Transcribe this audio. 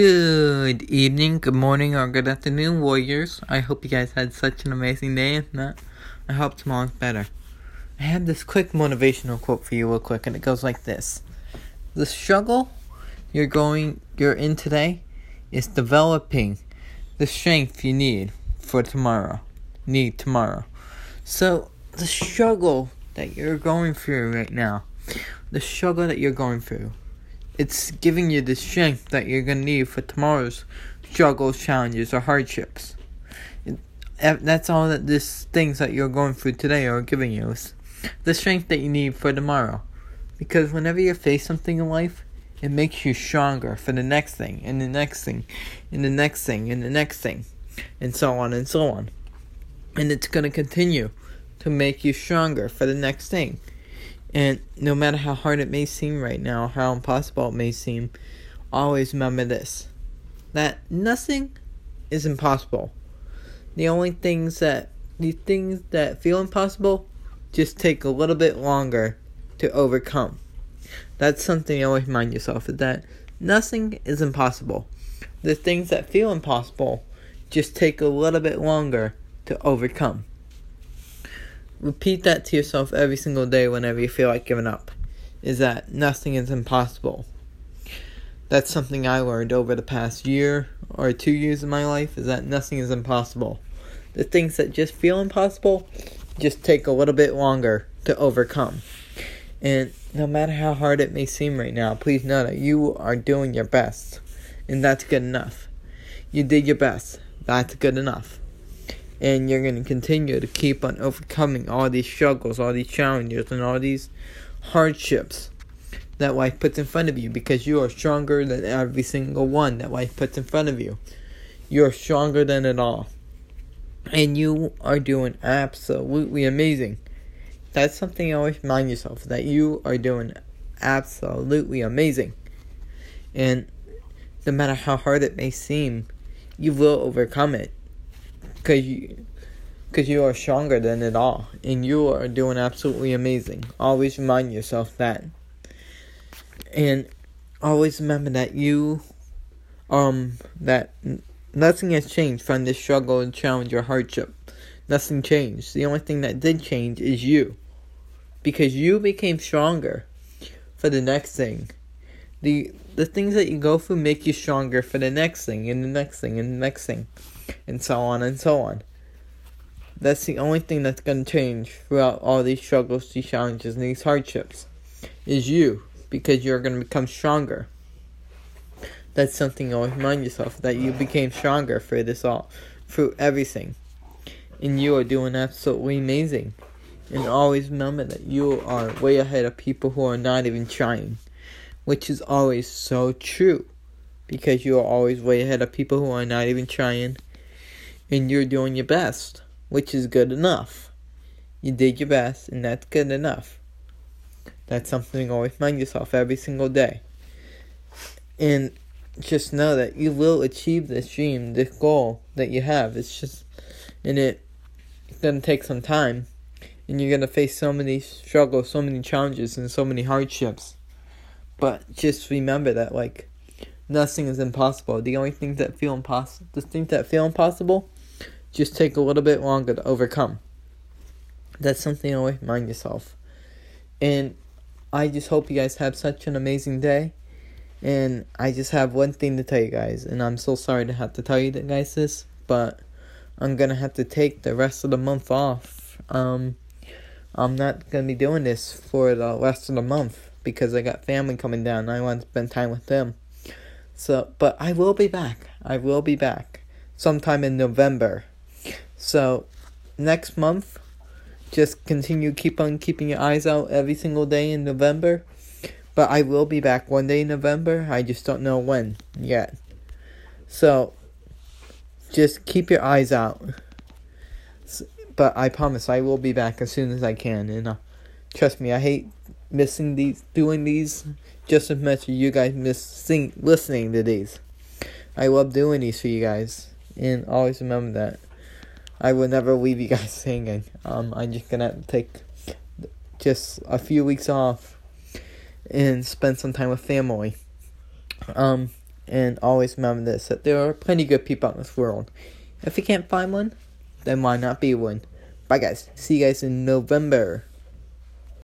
Good evening, good morning, or good afternoon, warriors. I hope you guys had such an amazing day. If not, I hope tomorrow's better. I have this quick motivational quote for you, real quick, and it goes like this: The struggle you're going, you're in today, is developing the strength you need for tomorrow. Need tomorrow. So the struggle that you're going through right now, the struggle that you're going through it's giving you the strength that you're going to need for tomorrow's struggles, challenges, or hardships. It, eh, that's all that these things that you're going through today are giving you. Is the strength that you need for tomorrow. Because whenever you face something in life, it makes you stronger for the next thing, and the next thing, and the next thing, and the next thing, and so on and so on. And it's going to continue to make you stronger for the next thing. And no matter how hard it may seem right now, how impossible it may seem, always remember this that nothing is impossible. The only things that the things that feel impossible just take a little bit longer to overcome. That's something you always remind yourself is that nothing is impossible. The things that feel impossible just take a little bit longer to overcome. Repeat that to yourself every single day whenever you feel like giving up. Is that nothing is impossible. That's something I learned over the past year or two years of my life is that nothing is impossible. The things that just feel impossible just take a little bit longer to overcome. And no matter how hard it may seem right now, please know that you are doing your best. And that's good enough. You did your best. That's good enough and you're going to continue to keep on overcoming all these struggles, all these challenges, and all these hardships that life puts in front of you because you are stronger than every single one that life puts in front of you. You are stronger than it all. And you are doing absolutely amazing. That's something you always remind yourself that you are doing absolutely amazing. And no matter how hard it may seem, you will overcome it because you because you are stronger than it all and you are doing absolutely amazing. Always remind yourself that. And always remember that you um that nothing has changed from this struggle and challenge or hardship. Nothing changed. The only thing that did change is you. Because you became stronger for the next thing. The the things that you go through make you stronger for the next thing and the next thing and the next thing and so on and so on. That's the only thing that's going to change throughout all these struggles, these challenges, and these hardships is you because you're going to become stronger. That's something you always remind yourself that you became stronger for this all, through everything. And you are doing absolutely amazing. And always remember that you are way ahead of people who are not even trying, which is always so true because you are always way ahead of people who are not even trying and you're doing your best, which is good enough. You did your best, and that's good enough. That's something always remind yourself every single day. And just know that you will achieve this dream, this goal that you have. It's just, and it, it's gonna take some time, and you're gonna face so many struggles, so many challenges, and so many hardships. But just remember that, like, nothing is impossible. The only things that feel impossible, the things that feel impossible, just take a little bit longer to overcome. That's something to always remind yourself. And I just hope you guys have such an amazing day. And I just have one thing to tell you guys, and I'm so sorry to have to tell you guys this, but I'm gonna have to take the rest of the month off. Um, I'm not gonna be doing this for the rest of the month because I got family coming down. And I want to spend time with them. So, but I will be back. I will be back sometime in November. So, next month, just continue keep on keeping your eyes out every single day in November. But I will be back one day in November. I just don't know when yet. So, just keep your eyes out. But I promise I will be back as soon as I can. And uh, trust me, I hate missing these, doing these just as much as you guys miss sing, listening to these. I love doing these for you guys. And always remember that. I will never leave you guys hanging. Um, I'm just gonna take just a few weeks off and spend some time with family. Um, And always remember this that there are plenty of good people out in this world. If you can't find one, then why not be one? Bye, guys. See you guys in November.